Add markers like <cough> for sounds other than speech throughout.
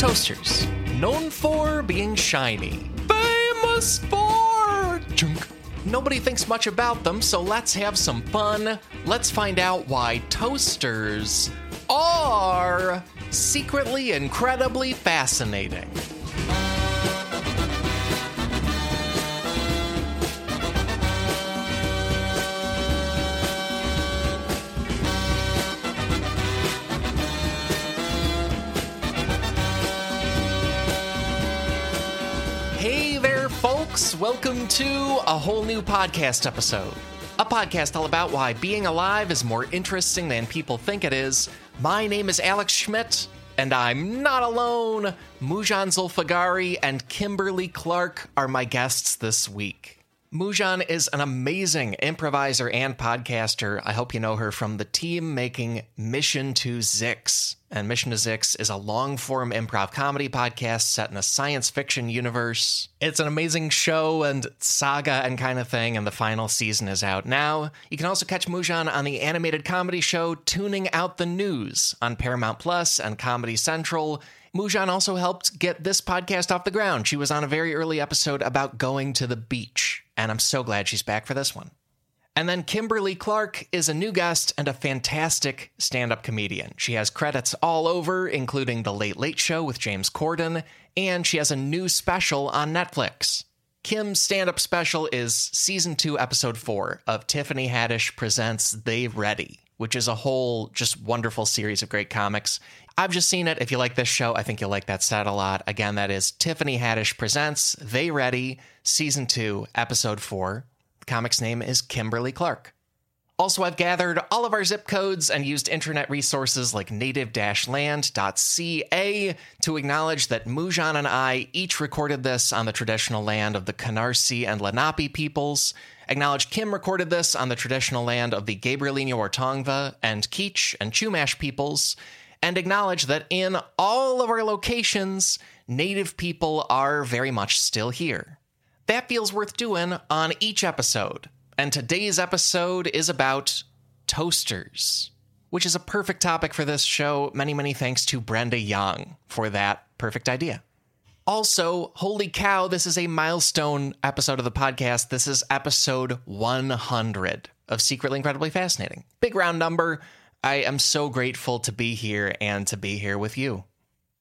Toasters, known for being shiny. Famous for junk. Nobody thinks much about them, so let's have some fun. Let's find out why toasters are secretly incredibly fascinating. Welcome to a whole new podcast episode. A podcast all about why being alive is more interesting than people think it is. My name is Alex Schmidt, and I'm not alone. Mujan Zolfaghari and Kimberly Clark are my guests this week. Mujan is an amazing improviser and podcaster. I hope you know her from the team making Mission to Zyxx. And Mission to Zyxx is a long form improv comedy podcast set in a science fiction universe. It's an amazing show and saga and kind of thing, and the final season is out now. You can also catch Mujan on the animated comedy show Tuning Out the News on Paramount Plus and Comedy Central. Mujan also helped get this podcast off the ground. She was on a very early episode about going to the beach, and I'm so glad she's back for this one. And then Kimberly Clark is a new guest and a fantastic stand up comedian. She has credits all over, including The Late Late Show with James Corden, and she has a new special on Netflix. Kim's stand up special is season two, episode four of Tiffany Haddish Presents They Ready, which is a whole just wonderful series of great comics. I've just seen it. If you like this show, I think you'll like that set a lot. Again, that is Tiffany Haddish Presents They Ready, season two, episode four. The comic's name is Kimberly Clark. Also, I've gathered all of our zip codes and used internet resources like native land.ca to acknowledge that Mujan and I each recorded this on the traditional land of the Canarsie and Lenape peoples. Acknowledge Kim recorded this on the traditional land of the Gabrielino or Tongva and Kizh and Chumash peoples. And acknowledge that in all of our locations, native people are very much still here. That feels worth doing on each episode. And today's episode is about toasters, which is a perfect topic for this show. Many, many thanks to Brenda Young for that perfect idea. Also, holy cow, this is a milestone episode of the podcast. This is episode 100 of Secretly Incredibly Fascinating. Big round number. I am so grateful to be here and to be here with you.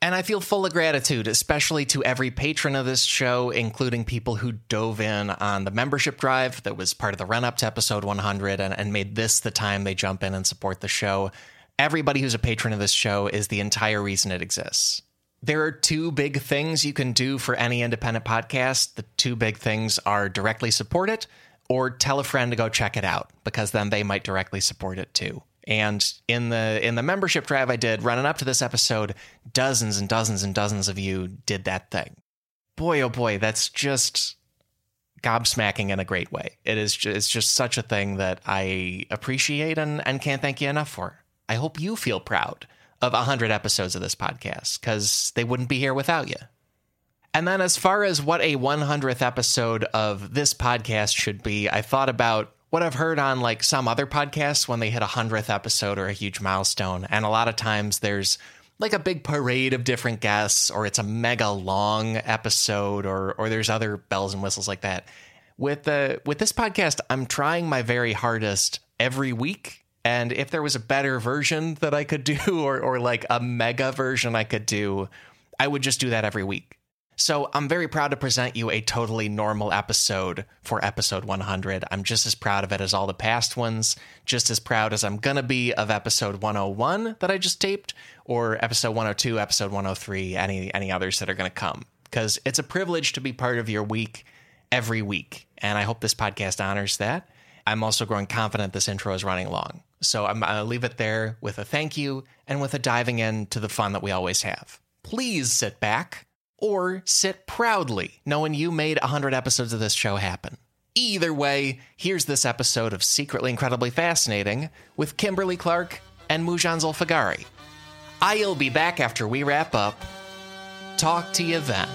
And I feel full of gratitude, especially to every patron of this show, including people who dove in on the membership drive that was part of the run up to episode 100 and, and made this the time they jump in and support the show. Everybody who's a patron of this show is the entire reason it exists. There are two big things you can do for any independent podcast. The two big things are directly support it or tell a friend to go check it out because then they might directly support it too. And in the in the membership drive I did running up to this episode, dozens and dozens and dozens of you did that thing. Boy, oh boy, that's just gobsmacking in a great way. It is just, it's just such a thing that I appreciate and, and can't thank you enough for. I hope you feel proud of 100 episodes of this podcast because they wouldn't be here without you. And then, as far as what a 100th episode of this podcast should be, I thought about what I've heard on like some other podcasts when they hit a 100th episode or a huge milestone. And a lot of times there's like a big parade of different guests, or it's a mega long episode, or or there's other bells and whistles like that. With the with this podcast, I'm trying my very hardest every week. And if there was a better version that I could do, <laughs> or or like a mega version I could do, I would just do that every week. So I'm very proud to present you a totally normal episode for episode 100. I'm just as proud of it as all the past ones, just as proud as I'm going to be of episode 101 that I just taped or episode 102, episode 103, any any others that are going to come because it's a privilege to be part of your week every week. And I hope this podcast honors that. I'm also growing confident this intro is running long. So I'm to leave it there with a thank you and with a diving in to the fun that we always have. Please sit back or sit proudly knowing you made 100 episodes of this show happen. Either way, here's this episode of Secretly Incredibly Fascinating with Kimberly Clark and Mujan Zolfaghari. I'll be back after we wrap up. Talk to you then.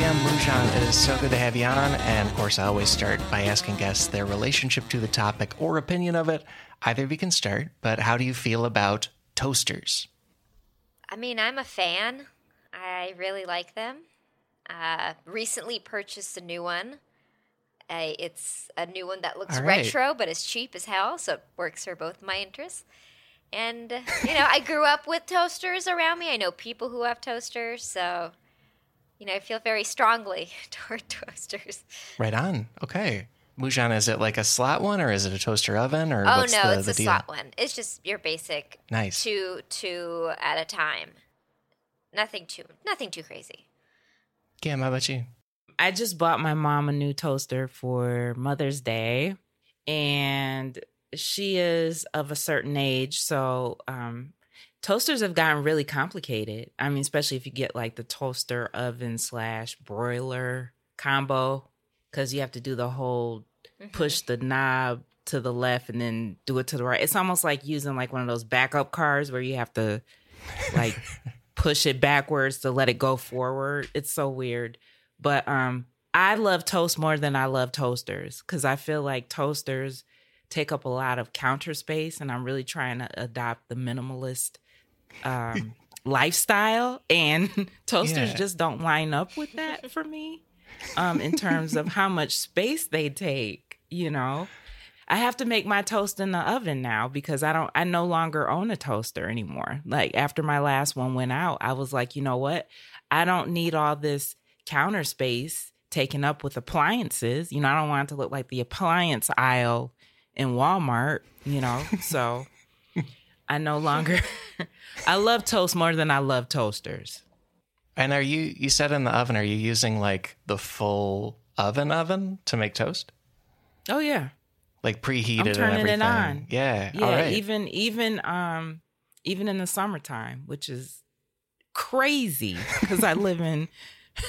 Kim Mujan, it is so good to have you on. And of course, I always start by asking guests their relationship to the topic or opinion of it. Either of you can start, but how do you feel about toasters? I mean, I'm a fan. I really like them. Uh, recently purchased a new one. Uh, it's a new one that looks right. retro, but it's cheap as hell, so it works for both my interests. And, you know, I grew up with toasters around me. I know people who have toasters, so, you know, I feel very strongly <laughs> toward toasters. Right on. Okay. Mujan, is it like a slot one or is it a toaster oven or Oh, what's no, the, it's the a deal? slot one. It's just your basic Nice. two, two at a time. Nothing too, nothing too crazy. Kim, how about you? I just bought my mom a new toaster for Mother's Day, and she is of a certain age, so um, toasters have gotten really complicated. I mean, especially if you get like the toaster oven slash broiler combo, because you have to do the whole Mm-hmm. push the knob to the left and then do it to the right. It's almost like using like one of those backup cars where you have to like <laughs> push it backwards to let it go forward. It's so weird. But um I love toast more than I love toasters cuz I feel like toasters take up a lot of counter space and I'm really trying to adopt the minimalist um lifestyle and <laughs> toasters Yeah. just don't line up with that for me um in terms of how much space they take, you know. I have to make my toast in the oven now because I don't I no longer own a toaster anymore. Like after my last one went out, I was like, you know what? I don't need all this counter space taken up with appliances. You know, I don't want it to look like the appliance aisle in Walmart, you know. So I no longer <laughs> I love toast more than I love toasters. And are you, you said in the oven, are you using like the full oven oven to make toast? Oh yeah. Like preheated and turning it everything? on. Yeah. Yeah, All right. even even um even in the summertime, which is crazy because I live in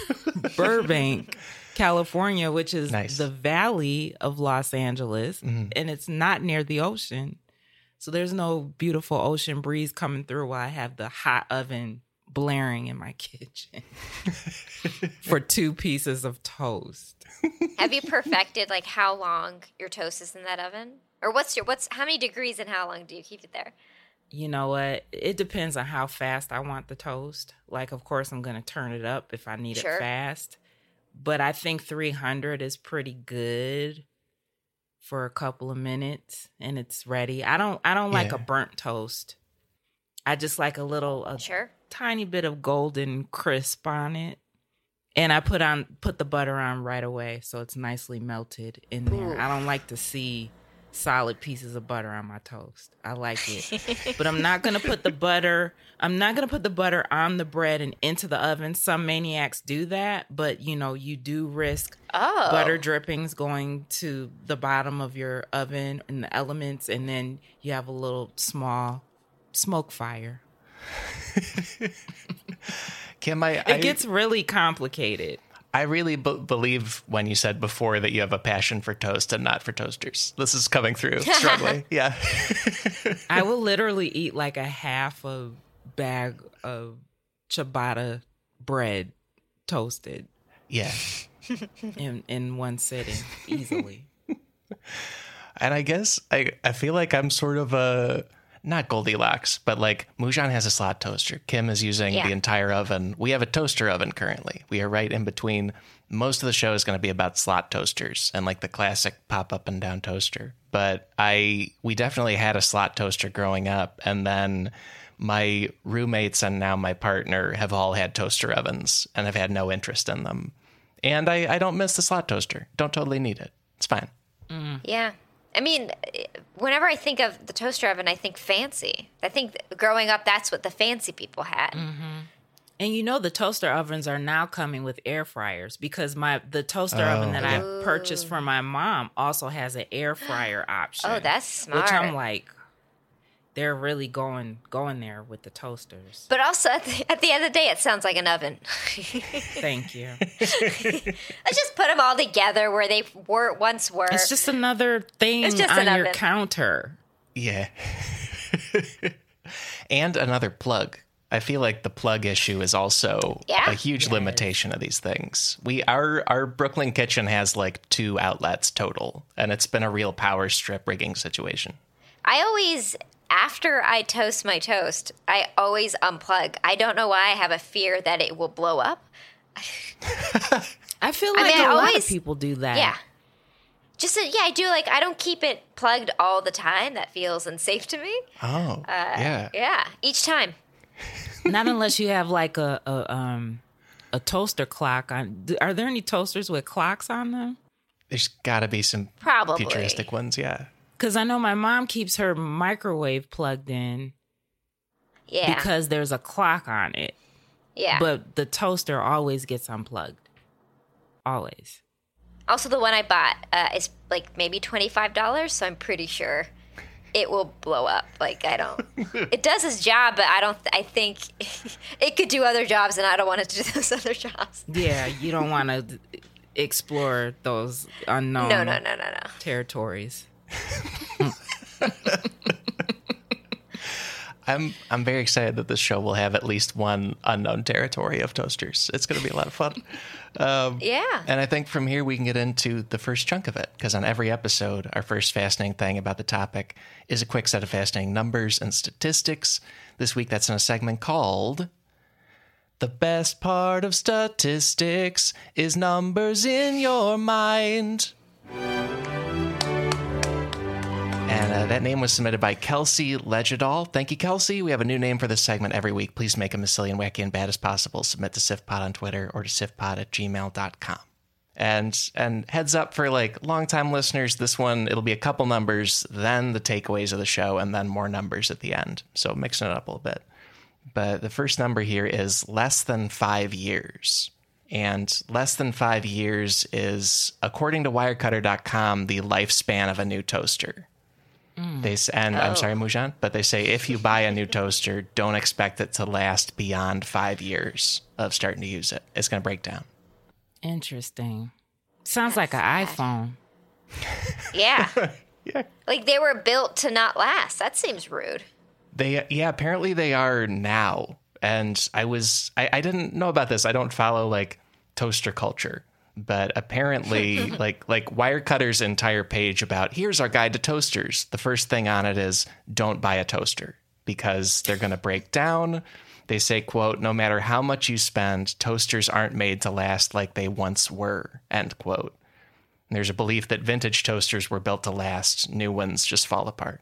<laughs> Burbank, California, which is Nice. the valley of Los Angeles, Mhm. and it's not near the ocean. So there's no beautiful ocean breeze coming through while I have the hot oven blaring in my <laughs> kitchen <laughs> for two pieces of toast. Have you perfected like how long your toast is in that oven? Or what's your what's how many degrees and how long do you keep it there? You know what? It depends on how fast I want the toast. Like, of course, I'm going to turn it up if I need Sure. it fast. But I think 300 is pretty good for a couple of minutes and it's ready. I don't I don't like a burnt toast. I just like a little a Sure. tiny bit of golden crisp on it. And I put on put the butter on right away so it's nicely melted in there. Ooh. I don't like to see solid pieces of butter on my toast. I like it. <laughs> but I'm not going to put the butter I'm not going to put the butter on the bread and into the oven. Some maniacs do that, but you know, you do risk Oh. butter drippings going to the bottom of your oven and the elements and then you have a little small smoke fire. <laughs> Kim, I, It I, gets really complicated. I really b- believe when you said before that you have a passion for toast and not for toasters. This is coming through <laughs> strongly. yeah. I will literally eat like a half a bag of ciabatta bread toasted Yeah. <laughs> in in one sitting easily. <laughs> And I guess I, I feel like I'm sort of a not Goldilocks, but like Mujan has a slot toaster. Kim is using Yeah. the entire oven. We have a toaster oven currently. We are right in between. Most of the show is going to be about slot toasters and like the classic pop up and down toaster. But I we definitely had a slot toaster growing up and then my roommates and now my partner have all had toaster ovens and have had no interest in them. And I, I don't miss the slot toaster. Don't totally need it. It's fine. Yeah. I mean, whenever I think of the toaster oven, I think fancy. I think growing up, that's what the fancy people had. Mm-hmm. And you know the toaster ovens are now coming with air fryers because my the toaster oven oh, that I purchased for my mom also has an air fryer <gasps> oh, option. Oh, that's smart. Which I'm like, they're really going going there with the toasters. But also, at the, at the end of the day, it sounds like an oven. <laughs> Thank you. <laughs> Let's just put them all together where they were once were. It's just another thing It's just on an your oven. counter. Yeah. <laughs> and another plug. I feel like the plug issue is also Yeah. a huge Yes. limitation of these things. We our our Brooklyn kitchen has like two outlets total, and it's been a real power strip rigging situation. I always, after I toast my toast, I always unplug. I don't know why I have a fear that it will blow up. <laughs> I feel I like mean, I a lot of people do that. Yeah. Just uh, yeah, I do like I don't keep it plugged all the time. That feels unsafe to me. Oh, yeah. Yeah, each time. <laughs> Not unless you have like a, a um a toaster clock on. Are there any toasters with clocks on them? There's got to be some Probably. futuristic ones, yeah. Because I know my mom keeps her microwave plugged in Yeah. because there's a clock on it, yeah. but the toaster always gets unplugged. Always. also, the one I bought uh, is like maybe twenty five dollars, so I'm pretty sure it will blow up. Like I don't. <laughs> it does its job, but I don't. I think <laughs> it could do other jobs, and I don't want it to do those other jobs. Yeah, you don't want to explore those unknown No, no, no, no, no. territories. <laughs> I'm I'm very excited that this show will have at least one unknown territory of toasters. It's going to be a lot of fun. Um, Yeah. And I think from here we can get into the first chunk of it because on every episode, our first fascinating thing about the topic is a quick set of fascinating numbers and statistics. This week, that's in a segment called The Best Part of Statistics is Numbers in Your Mind. And uh, that name was submitted by Kelsey Legidal. Thank you, Kelsey. We have a new name for this segment every week. Please make them as silly and wacky and bad as possible. Submit to SIFPod on Twitter or to SIFPod at gmail.com. And and heads up for like longtime listeners, this one it'll be a couple numbers, then the takeaways of the show, and then more numbers at the end. So mixing it up a little bit. But the first number here is less than five years. And less than five years is, according to Wirecutter.com, the lifespan of a new toaster. Mm. They s- and I'm Oh. sorry, Mujan, but they say if you buy a new toaster, don't expect it to last beyond five years of starting to use it. It's going to break down. Interesting. Sounds like an iPhone. Yeah. <laughs> Yeah. like they were built to not last. That seems rude. They yeah, apparently they are now. And I was I, I didn't know about this. I don't follow like toaster culture. But apparently <laughs> like like Wirecutter's entire page about here's our guide to toasters. The first thing on it is don't buy a toaster because they're gonna break down. They say, quote, no matter how much you spend, toasters aren't made to last like they once were, end quote. And there's a belief that vintage toasters were built to last, new ones just fall apart.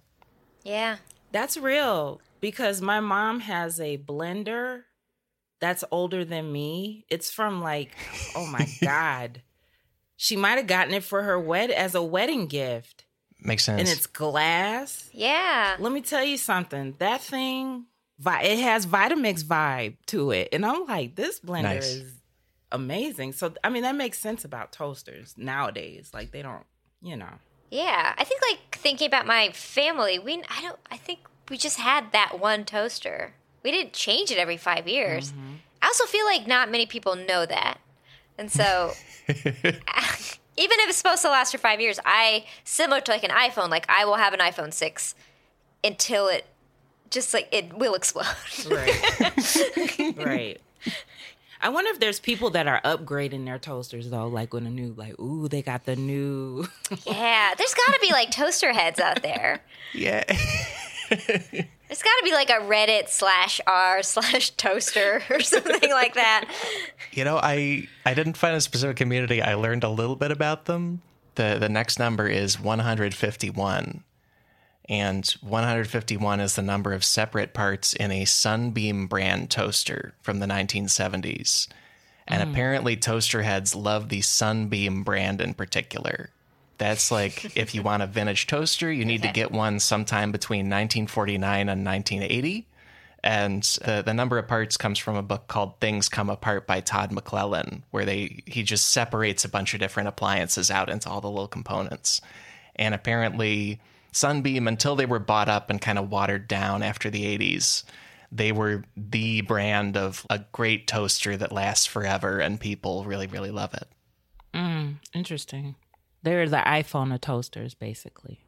Yeah. That's real because my mom has a blender that's older than me. It's from like, oh my <laughs> God. She might have gotten it for her wed as a wedding gift. Makes sense. And it's glass. Yeah. Let me tell you something. That thing, vi- it has Vitamix vibe to it. And I'm like, this blender Nice. is amazing. So, I mean, that makes sense about toasters nowadays. Like, they don't, you know. Yeah. I think like thinking about my family, we I don't I think we just had that one toaster. We didn't change it every 5 years. Mm-hmm. I also feel like not many people know that. And so <laughs> even if it's supposed to last for 5 years, I similar to like an iPhone, like I will have an iPhone 6 until it just like it will explode. Right. <laughs> right. I wonder if there's people that are upgrading their toasters though, like when a new, like, ooh, they got the new. yeah, there's got to be like toaster heads out there. <laughs> yeah. There's got to be like a Reddit slash r slash toaster or <laughs> something like that. You know, I I didn't find a specific community. I learned a little bit about them. The the next number is 151. And 151 is the number of separate parts in a Sunbeam brand toaster from the 1970s. And mm. apparently toaster heads love the Sunbeam brand in particular. That's like if you want a vintage toaster, you need to get one sometime between 1949 and 1980 and the, the number of parts comes from a book called things come apart by Todd McLellan where they he just separates a bunch of different appliances out into all the little components. And apparently sunbeam until they were bought up and kind of watered down after the 80s they were the brand of a great toaster that lasts forever and people really really love it. Mm, interesting. They're the iPhone of toasters, basically.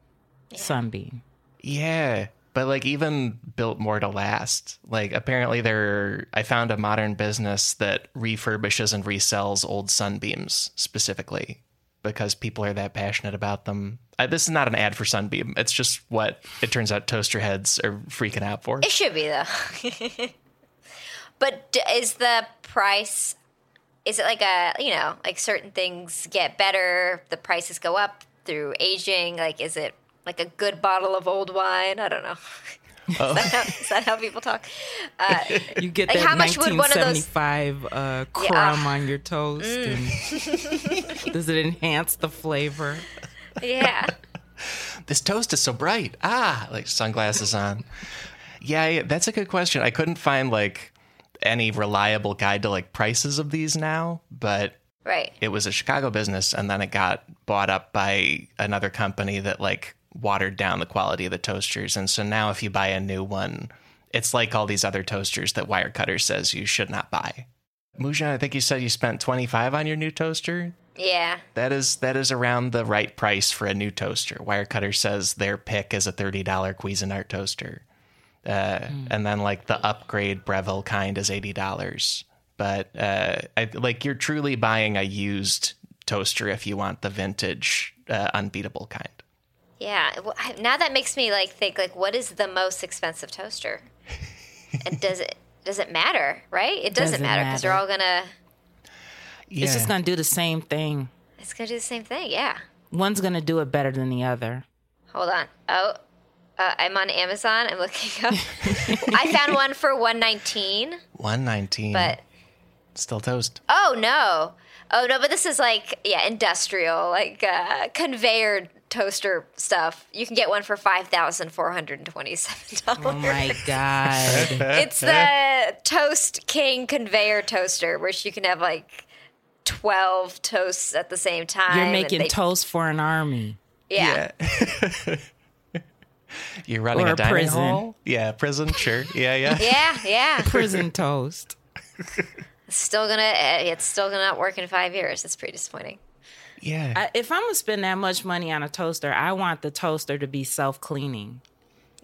Sunbeam. yeah but like even built more to last. Like apparently there I found a modern business that refurbishes and resells old sunbeams specifically because people are that passionate about them. I, this is not an ad for Sunbeam. It's just what it turns out toaster heads are freaking out for. It should be though. <laughs> but is the price? Is it like a you know like certain things get better, the prices go up through aging? Like is it like a good bottle of old wine? I don't know. Oh. <laughs> Is, that how, is that how people talk? Uh, You get Like, that how much would one of those- 1975 uh, crumb Yeah. Mm. on your <laughs> toast. And <laughs> does it enhance the flavor? yeah. this toast is so bright. Ah, like sunglasses on. Yeah, yeah, that's a good question. I couldn't find like any reliable guide to like prices of these now, but Right. it was a Chicago business and then it got bought up by another company that like watered down the quality of the toasters. And so now if you buy a new one, it's like all these other toasters that Wirecutter says you should not buy. Mujan, I think you said you spent 25 on your new toaster. Yeah. That is that is around the right price for a new toaster. Wirecutter says their pick is a thirty dollar Cuisinart toaster, uh, and then like the upgrade Breville kind is eighty dollars. But uh, I, like you're truly buying a used toaster if you want the vintage uh, unbeatable kind. Yeah. Well, I- Now that makes me like think like what is the most expensive toaster? and does it does it matter? Right? It doesn't, Doesn't matter because they're all gonna. Yeah, It's just going to do the same thing. It's gonna do the same thing. Yeah. One's going to do it better than the other. Hold on. Oh, uh, I'm on Amazon. I'm looking up. <laughs> I found one for 119, one nineteen, but still toast. oh no, oh no, but this is like yeah, industrial, like uh, conveyor toaster stuff. You can get one for five thousand four hundred and twenty-seven dollars. Oh my God. <laughs> it's the Toast King conveyor toaster, where you can have like. 12 toasts at the same time. You're making they- toast for an army. Yeah. <laughs> <laughs> You're running Or a a dining prison. hall. Yeah, prison. Sure. Yeah, yeah. <laughs> Yeah, yeah. <laughs> Prison toast. Still gonna. uh, It's still gonna not work in five years. It's pretty disappointing. Yeah. I, if I'm going to spend that much money on a toaster, I want the toaster to be self cleaning.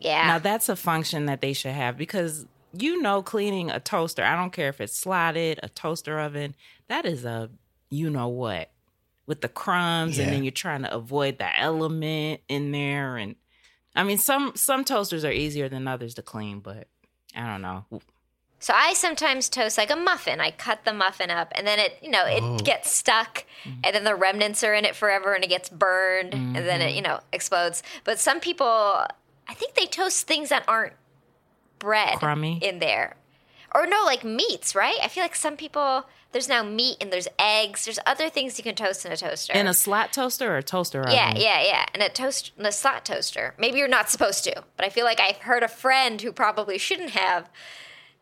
Yeah. Now that's a function that they should have because you know cleaning a toaster, I don't care if it's slotted, a toaster oven, that is a you know what with the crumbs and then you're trying to avoid the element in there and I mean some some toasters are easier than others to clean, but I don't know. So I sometimes toast like a muffin. I cut the muffin up, and then it, you know, it Oh. gets stuck, and then the remnants are in it forever, and it gets burned, and then it, mm-hmm. you know, explodes. But some people, I think they toast things that aren't bread Crummy? in there, or no, like meats, right? I feel like some people there's now meat and there's eggs. There's other things you can toast in a toaster. In a slot toaster or a toaster oven? yeah, yeah, yeah, and a toast, and a slot toaster. Maybe you're not supposed to, but I feel like I've heard a friend who probably shouldn't have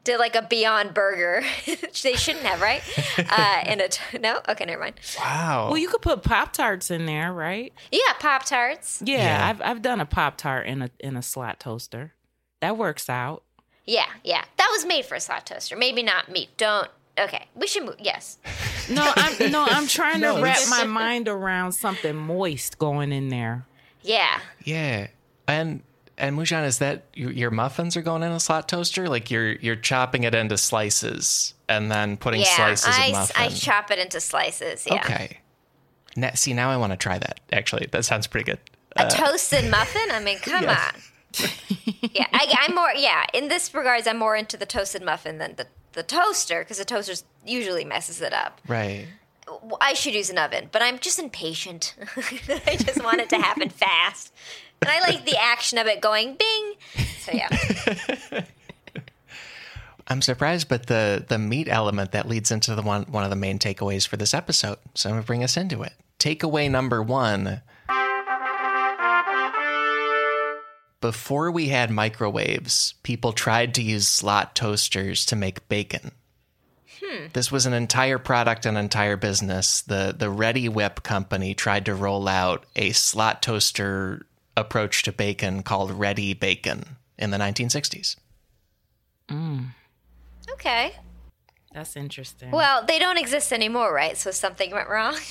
did like a Beyond Burger. <laughs> they shouldn't have, right? <laughs> Uh, in a t- no, okay, never mind. wow. Well, you could put Pop Tarts in there, right? Yeah, Pop Tarts. Yeah, Yeah. I've I've done a Pop Tart in a in a slot toaster. That works out. Yeah, yeah, that was made for a slot toaster. Maybe not meat. Don't. Okay, we should move. Yes. No, I'm no, I'm <laughs> trying No, to wrap my mind around something moist going in there. Yeah. Yeah, and and Mujan, is that your, your muffins are going in a slot toaster? Like you're you're chopping it into slices and then putting Yeah, slices I, of s- muffin. I chop it into slices. Yeah. Okay. Now, see, now I want to try that. Actually, that sounds pretty good. A uh, toasted muffin? I mean, <laughs> come Yes. on. <laughs> yeah, I, I'm more. Yeah, in this regards, I'm more into the toasted muffin than the the toaster because the toaster usually messes it up. Right. I should use an oven, but I'm just impatient. <laughs> I just want it to happen <laughs> fast, and I like the action of it going bing. So yeah, I'm surprised, but the the meat element that leads into the one one of the main takeaways for this episode. So I'm gonna bring us into it. Takeaway number one. Before we had microwaves, people tried to use slot toasters to make bacon. Hmm. This was an entire product, an entire business. The the Reddi-wip company tried to roll out a slot toaster approach to bacon called Reddi-Bacon in the 1960s. Mm. okay. That's interesting. Well, they don't exist anymore, right? So something went wrong. <laughs>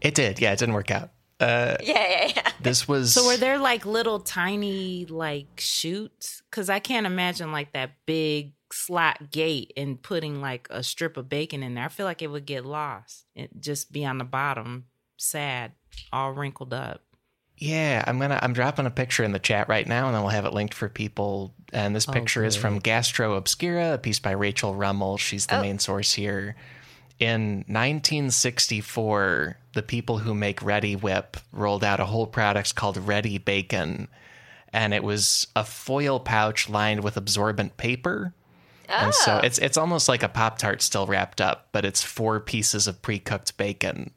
It did, yeah, it didn't work out. Uh, <laughs> yeah, yeah, yeah. This was So were there like little tiny like shoots? Because I can't imagine like that big slot gate and putting like a strip of bacon in there. I feel like it would get lost. It just be on the bottom, sad, all wrinkled up. Yeah, I'm gonna I'm dropping a picture in the chat right now, and then we'll have it linked for people. And this Oh, picture is from. Gastro Obscura, a piece by Rachel Rummel. She's the Oh. main source here. In 1964, the people who make Reddi-wip rolled out a whole product called Reddi-Bacon, and it was a foil pouch lined with absorbent paper. Oh. And so Oh. it's it's almost like a Pop Tart still wrapped up, but it's four pieces of pre cooked bacon.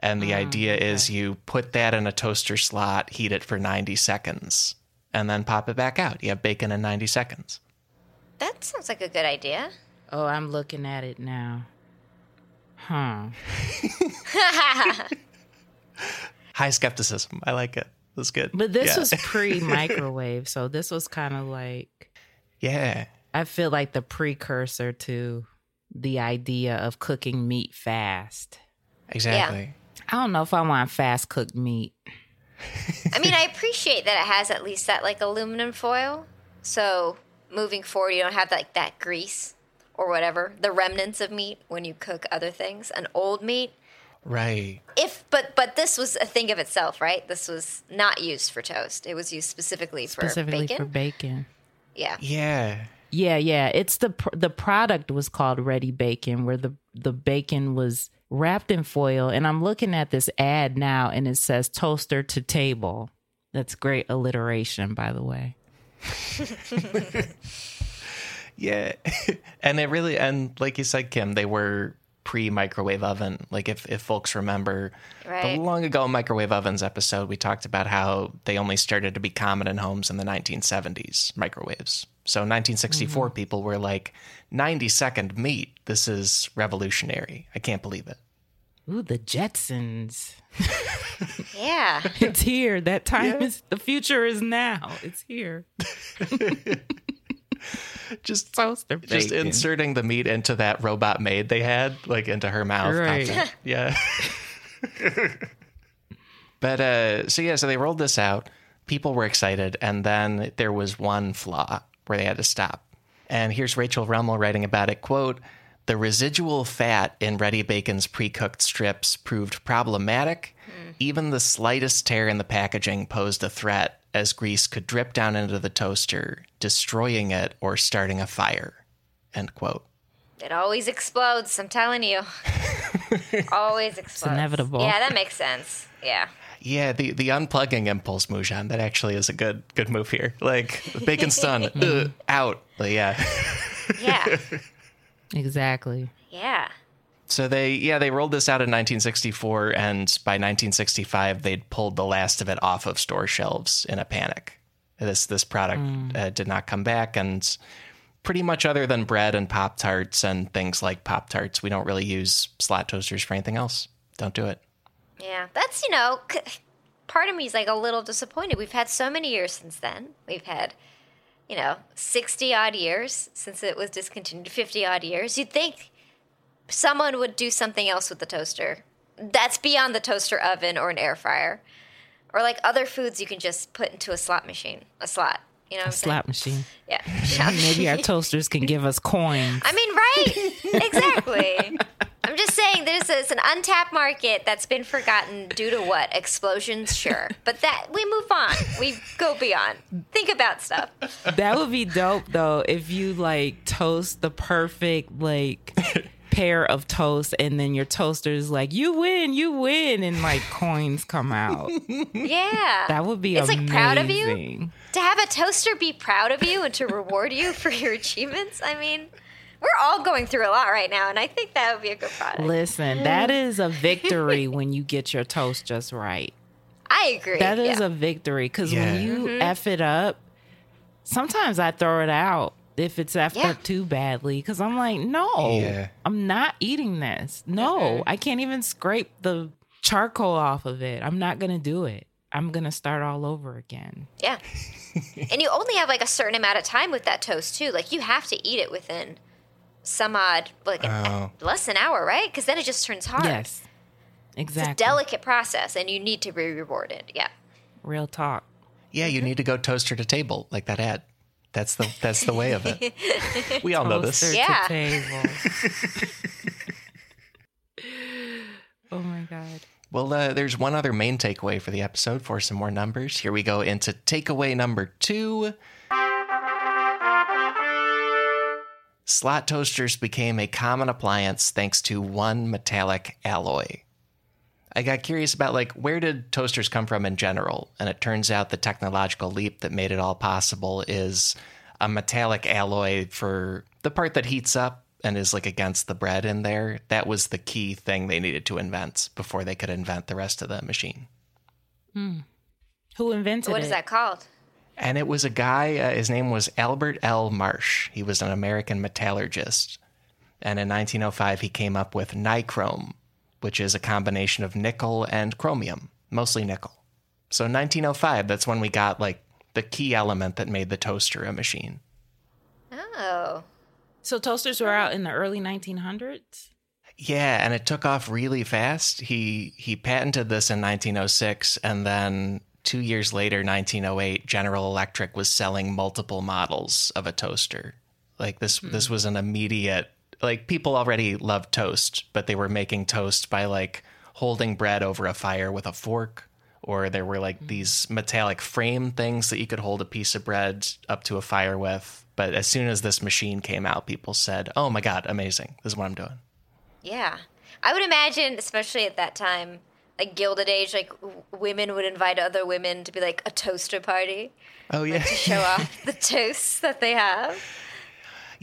And the oh, idea is you put that in a toaster slot, heat it for 90 seconds, and then pop it back out. You have bacon in 90 seconds. That sounds like a good idea. Oh, I'm looking at it now. Huh. <laughs> High skepticism. I like it. That's good. But this Yeah. was pre microwave, <laughs> so this was kind of like yeah. I feel like the precursor to the idea of cooking meat fast. Exactly. I don't know if I want fast cooked meat. I mean, I appreciate that it has at least that like aluminum foil. So moving forward, you don't have like that grease or whatever, the remnants of meat when you cook other things. An old meat, Right. if but but this was a thing of itself, right? This was not used for toast. It was used specifically for Specifically bacon. for bacon. yeah. Yeah. Yeah, yeah. It's the pr- the product was called Reddi-Bacon, where the the bacon was wrapped in foil. And I'm looking at this ad now, and it says toaster to table. That's great alliteration, by the way. <laughs> <laughs> Yeah. <laughs> and it really and like you said, Kim, they were pre microwave oven. Like if, if folks remember Right. the long ago microwave ovens episode, we talked about how they only started to be common in homes in the 1970s, microwaves. So 1964 mm. people were like 90 second meat. This is revolutionary. I can't believe it. Ooh, the Jetsons. Yeah. <laughs> <laughs> It's here. That time is the future is now. It's here. <laughs> Just Toaster just bacon. inserting the meat into that robot maid they had, like into her mouth. Right. <laughs> Yeah. but uh so yeah, so they rolled this out. People were excited, and then there was one flaw where they had to stop. And here's Rachel Rummel writing about it, quote, the residual fat in Reddi-Bacon's pre-cooked strips proved problematic. Even the slightest tear in the packaging posed a threat as grease could drip down into the toaster, destroying it or starting a fire. End quote. It always explodes, I'm telling you. <laughs> always explodes. inevitable. Yeah, that makes sense. Yeah. Yeah, the, the unplugging impulse, Mujan, that actually is a good good move here. Like bacon's done, Ugh, out. But yeah. Yeah. <laughs> Exactly. yeah. So they yeah, they rolled this out in 1964 and by 1965 they'd pulled the last of it off of store shelves in a panic. This this product uh, did not come back and pretty much other than bread and pop tarts and things like pop tarts, we don't really use slot toasters for anything else. Don't do it. Yeah, that's you know, c- part of me is like a little disappointed. We've had so many years since then. We've had, you know, sixty odd years since it was discontinued. Fifty odd years. You'd think someone would do something else with the toaster. That's beyond the toaster oven or an air fryer, or like other foods you can just put into a slot machine, a slot. You know, what A I'm slot machine. saying? Yeah. <laughs> Maybe our toasters can give us coins. I mean, right? <laughs> exactly. I'm just saying there's a, it's an untapped market that's been forgotten due to what? Explosions, sure. But that we move on. We go beyond. Think about stuff. That would be dope though if you like toast the perfect like <laughs> pair of toast and then your toaster's like you win, you win and like coins come out. <laughs> Yeah. That would be It's like proud of you? to have a toaster be proud of you and to reward you for your achievements. I mean, we're all going through a lot right now, and I think that would be a good product. Listen, that is a victory <laughs> when you get your toast just right. I agree. That is yeah. a victory because Yeah. when you mm-hmm. f it up, sometimes I throw it out if it's effed Yeah. up too badly because I'm like, no, Yeah. I'm not eating this. No, I can't even scrape the charcoal off of it. I'm not gonna do it. I'm gonna start all over again. Yeah. and you only have like a certain amount of time with that toast too. Like you have to eat it within some odd like an, Oh. less than an hour, right? Because then it just turns hard. Yes. Exactly. It's a delicate process, and you need to be rewarded. Yeah. Real talk. Yeah, you mm-hmm. need to go toaster to table like that ad. That's the that's the way of it. <laughs> We all know this. Yeah. table. <laughs> oh my god. Well, uh, there's one other main takeaway for the episode for some more numbers. Here we go into takeaway number two. Slot toasters became a common appliance thanks to one metallic alloy. I got curious about like where did toasters come from in general, and it turns out the technological leap that made it all possible is a metallic alloy for the part that heats up and is like against the bread in there. That was the key thing they needed to invent before they could invent the rest of the machine. Who invented What it? is that called? And it was a guy, uh, his name was Albert L. Marsh. He was an American metallurgist. And in 1905, he came up with nichrome, which is a combination of nickel and chromium, mostly nickel. So 1905, that's when we got like the key element that made the toaster a machine. Oh. So toasters were out in the early 1900s. Yeah, and it took off really fast. He he patented this in 1906 and then 2 years later 1908 General Electric was selling multiple models of a toaster. Like this hmm. this was an immediate like people already loved toast, but they were making toast by like holding bread over a fire with a fork or there were like mm. these metallic frame things that you could hold a piece of bread up to a fire with. But as soon as this machine came out, people said, "Oh my god, amazing. This is what I'm doing." Yeah. I would imagine, especially at that time, like Gilded Age, like w- women would invite other women to be like a toaster party Oh yeah. to show off <laughs> the toasts that they have.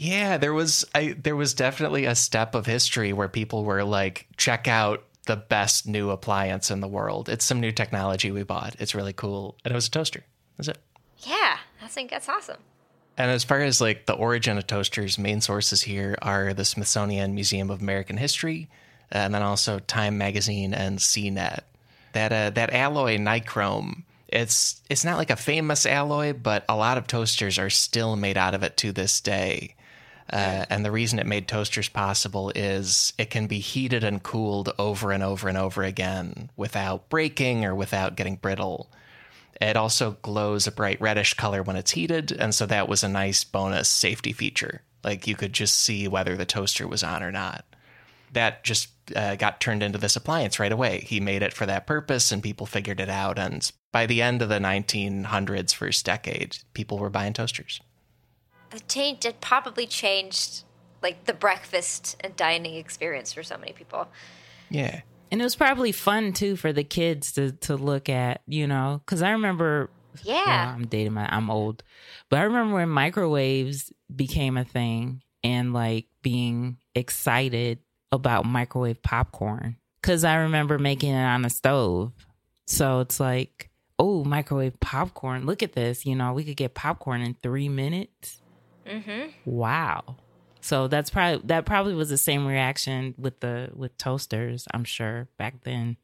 Yeah, there was I there was definitely a step of history where people were like, check out the best new appliance in the world. It's some new technology we bought. It's really cool. And it was a toaster. That's it. Yeah, I think that's awesome. And as far as like the origin of toasters, main sources here are the Smithsonian Museum of American History, and then also Time Magazine and CNET. That uh, that alloy nichrome, it's it's not like a famous alloy, but a lot of toasters are still made out of it to this day. Uh, and the reason it made toasters possible is it can be heated and cooled over and over and over again without breaking or without getting brittle. It also glows a bright reddish color when it's heated, and so that was a nice bonus safety feature. Like you could just see whether the toaster was on or not. That just uh, got turned into this appliance right away. He made it for that purpose, and people figured it out. And by the end of the 1900s, first decade, people were buying toasters. The change it probably changed like the breakfast and dining experience for so many people. Yeah. And it was probably fun too for the kids to to look at, you know, because I remember. Yeah. well, I'm dating my. I'm old, but I remember when microwaves became a thing and like being excited about microwave popcorn because I remember making it on a stove. So it's like, oh, microwave popcorn. Look at this. You know, we could get popcorn in three minutes. Mm-hmm. Wow. So that's probably that probably was the same reaction with the with toasters, I'm sure, back then.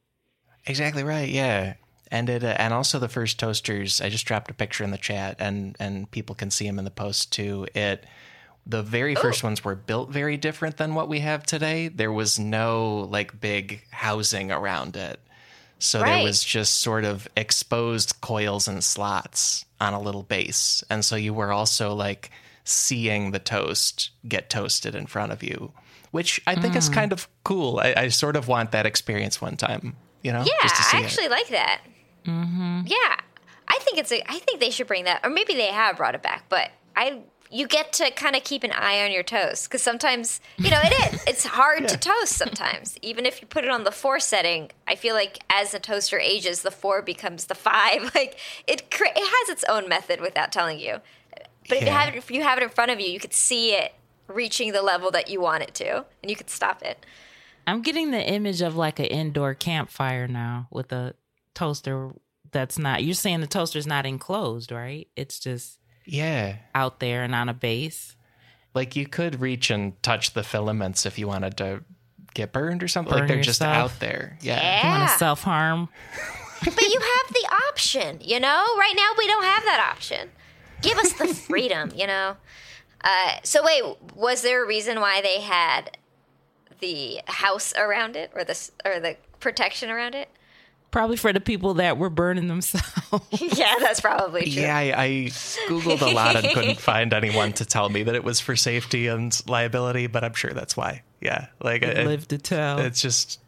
Exactly right. Yeah. And it, uh, and also the first toasters. I just dropped a picture in the chat, and and people can see them in the post too. It, the very first ones were built very different than what we have today. There was no like big housing around it, so there was just sort of exposed coils and slots on a little base, and so you were also like seeing the toast get toasted in front of you, which I think is kind of cool. I, I sort of want that experience one time. You know, Yeah, just to see I it. actually like that. Mm-hmm. Yeah, I think it's a. I think they should bring that, or maybe they have brought it back. But I, you get to kind of keep an eye on your toast because sometimes you know it is. <laughs> It's hard to toast sometimes, even if you put it on the four setting. I feel like as the toaster ages, the four becomes the five. <laughs> Like it, cre- it has its own method without telling you. But if you have it, if you have it in front of you, you could see it reaching the level that you want it to, and you could stop it. I'm getting the image of like an indoor campfire now with a toaster that's not you're saying the toaster's not enclosed, right? It's just Yeah. out there and on a base. Like you could reach and touch the filaments if you wanted to get burned or something. like they're just out there. Yeah. You want to self harm? but you have the option, you know? Right now, we don't have that option. Give us the <laughs> freedom, you know? Uh, so, wait, was there a reason why they had the house around it or the, or the protection around it. Probably for the people that were burning themselves. <laughs> yeah, that's probably true. Yeah, I, I googled a lot and couldn't <laughs> find anyone to tell me that it was for safety and liability, but I'm sure that's why. Yeah, like it, Live to tell. it's just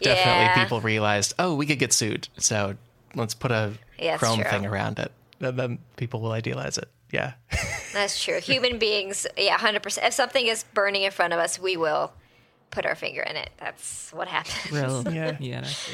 definitely Yeah. people realized, oh, we could get sued, so let's put a Yeah, chrome true. thing around it, and then people will idealize it. Yeah, <laughs> That's true. Human beings, yeah, 100%. If something is burning in front of us, we will put our finger in it. That's what happens. real. <laughs> Yeah. yeah, that's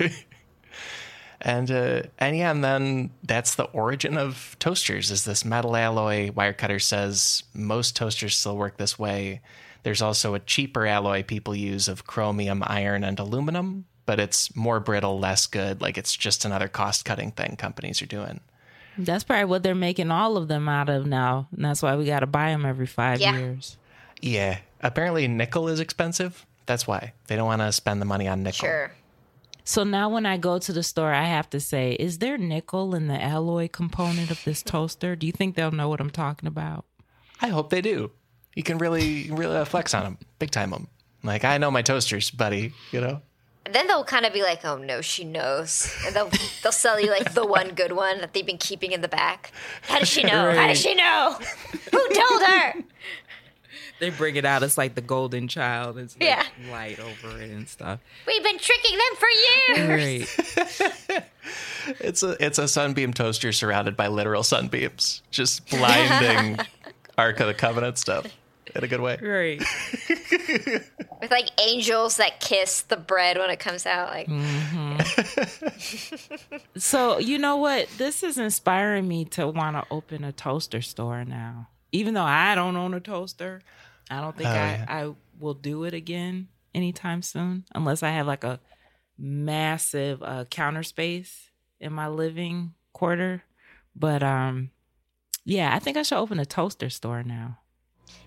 real. <laughs> and uh, and yeah, and then that's the origin of toasters. Is this metal alloy? Wirecutter says most toasters still work this way. There's also a cheaper alloy people use of chromium, iron, and aluminum, but it's more brittle, less good. Like it's just another cost cutting thing companies are doing. That's probably what they're making all of them out of now. And that's why we got to buy them every five Yeah. years. Yeah, apparently nickel is expensive. That's why they don't want to spend the money on nickel. Sure. So now when I go to the store, I have to say, is there nickel in the alloy component of this toaster? Do you think they'll know what I'm talking about? I hope they do. You can really, really uh, flex on them, big time them. Like I know my toasters, buddy. You know. And then they'll kind of be like, "Oh no, she knows," and they'll they'll sell you like the one good one that they've been keeping in the back. How does she know? How does she know? Who told her? They bring it out. It's like the golden child. It's like Yeah. light over it and stuff. We've been tricking them for years. Right. It's a it's a sunbeam toaster surrounded by literal sunbeams, just blinding <laughs> Ark of the Covenant stuff in a good way. right. <laughs> With like angels that kiss the bread when it comes out. Like, <laughs> So you know what? This is inspiring me to want to open a toaster store now. Even though I don't own a toaster, I don't think Oh, I, yeah. I will do it again anytime soon, unless I have like a massive uh, counter space in my living quarter. But um, yeah, I think I should open a toaster store now.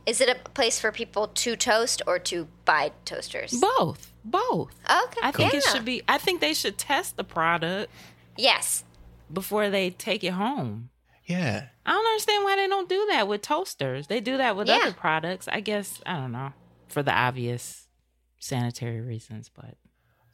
Is it a place for people to toast or to buy toasters? Both, both. Okay, I think it should be. I think they should test the product Yes. before they take it home. Yeah. I don't understand why they don't do that with toasters. They do that with Yeah. other products. I guess I don't know for the obvious sanitary reasons, but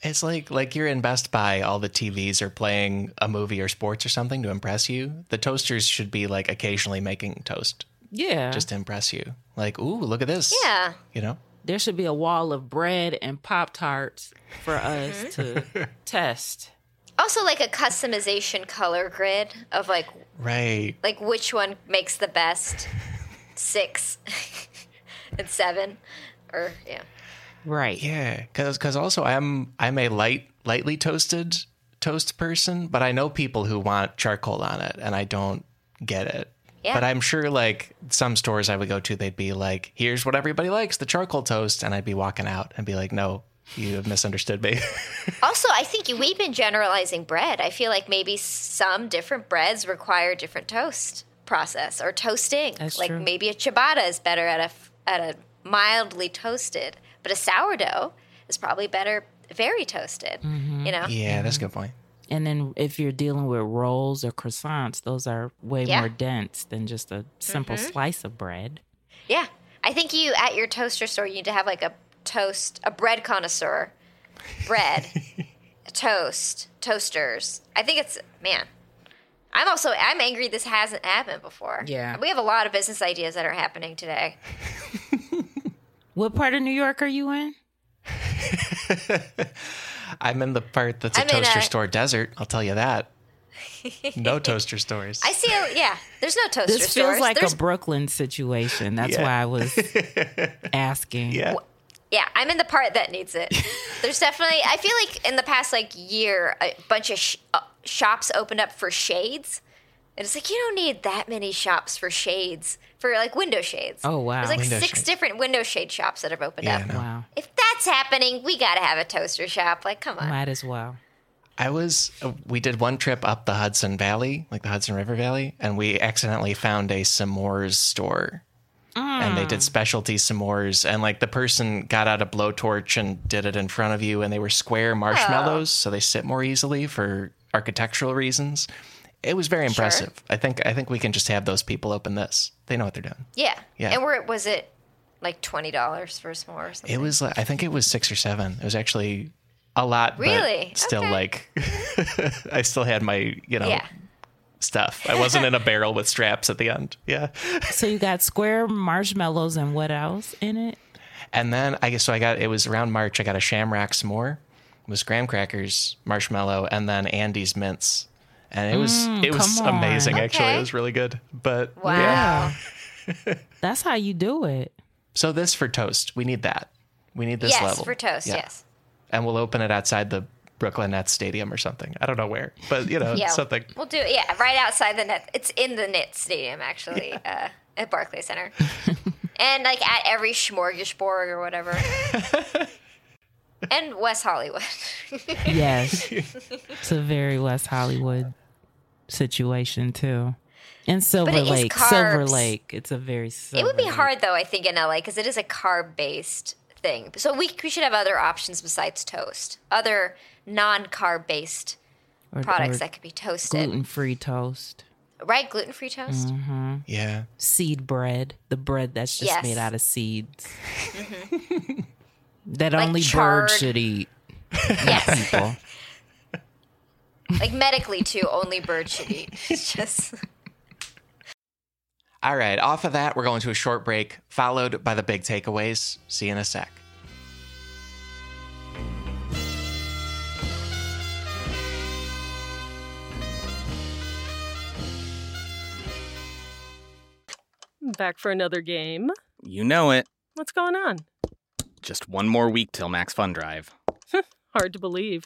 It's like like you're in Best Buy, all the TVs are playing a movie or sports or something to impress you. The toasters should be like occasionally making toast yeah, just to impress you. Like, ooh, look at this. Yeah. You know? there should be a wall of bread and pop tarts for mm-hmm. us to <laughs> test. Also, like a customization color grid of like Right. like which one makes the best <laughs> six <laughs> and seven, or yeah. Right. Yeah, because because also I'm I'm a light lightly toasted toast person, but I know people who want charcoal on it, and I don't get it. Yeah. But I'm sure like some stores I would go to, they'd be like, "Here's what everybody likes: the charcoal toast," and I'd be walking out and be like, "No, you have misunderstood me." <laughs> Also, I think we've been generalizing bread. I feel like maybe some different breads require different toast process or toasting. That's like true. maybe a ciabatta is better at a f- at a mildly toasted, but a sourdough is probably better very toasted. Mm-hmm. You know? yeah, that's a good point. And then if you're dealing with rolls or croissants, those are way Yeah. more dense than just a simple Mm-hmm. slice of bread. Yeah. I think you at your toaster store you need to have like a toast, a bread connoisseur, bread, <laughs> toast, toasters. I think it's man. I'm also I'm angry this hasn't happened before. Yeah. we have a lot of business ideas that are happening today. <laughs> What part of New York are you in? <laughs> I'm in the part that's a I'm toaster a- store desert. I'll tell you that. No <laughs> toaster stores. I see. A, yeah, there's no toaster stores. This stores. feels like there's, a Brooklyn situation. That's Yeah. why I was <laughs> asking. yeah. yeah, I'm in the part that needs it. <laughs> There's definitely. I feel like in the past like year, a bunch of sh- uh, shops opened up for shades. And it's like you don't need that many shops for shades for like window shades. Oh, wow. There's like Window six shades. different window shade shops that have opened Yeah, up. no. Wow. If that's happening, we gotta have a toaster shop. Like, come on. Might as well. I was, uh, we did one trip up the Hudson Valley, like the Hudson River Valley, and we accidentally found a s'mores store. And they did mm. specialty s'mores, and like the person got out a blowtorch and did it in front of you, and they were square marshmallows, so they sit more easily for architectural reasons. It was very impressive. I think I think we can just have those people open this. They know what they're doing. Yeah. Yeah. And where was it? Like twenty dollars for a s'more or something. It was, like- I think it was six or seven. It was actually a lot, Really? but still Okay. like <laughs> I still had my, you know, Yeah. stuff. I wasn't in a barrel with straps at the end. Yeah. <laughs> So you got square marshmallows and what else in it? And then I guess so I got it was around March, I got a shamrock s'more. It was graham crackers, marshmallow, and then Andes mints. And it was Mm, it was come on. amazing actually. It was really good. But Wow. yeah. <laughs> That's how you do it. So this for toast. We need that. We need this yes, level. for toast. Yeah. Yes. And we'll open it outside the Brooklyn Nets stadium or something. I don't know where. But you know, <laughs> Yeah. something. We'll do it. Yeah, right outside the net. It's in the Knit Stadium actually, uh, at Barclays Center, <laughs> and like at every smorgasbord or whatever. and West Hollywood. Yes. it's a very West Hollywood situation too. And Silver it is Lake. Silver carbs. Lake. It's a very Silver it would be Lake. hard though, I think, in LA because it is a carb based thing. So we we should have other options besides toast. Other non carb based products or that could be toasted. gluten free toast. Right, gluten free toast. Mm-hmm. Yeah. Seed bread. The bread that's just Yes. made out of seeds. <laughs> that Like only charred- birds should eat. Yes, People. Like medically too. Only birds should eat. <laughs> It's just All right. Off of that, we're going to a short break, followed by the big takeaways. See you in a sec. Back for another game. You know it. What's going on? Just one more week till Max Fun Drive. <laughs> Hard to believe.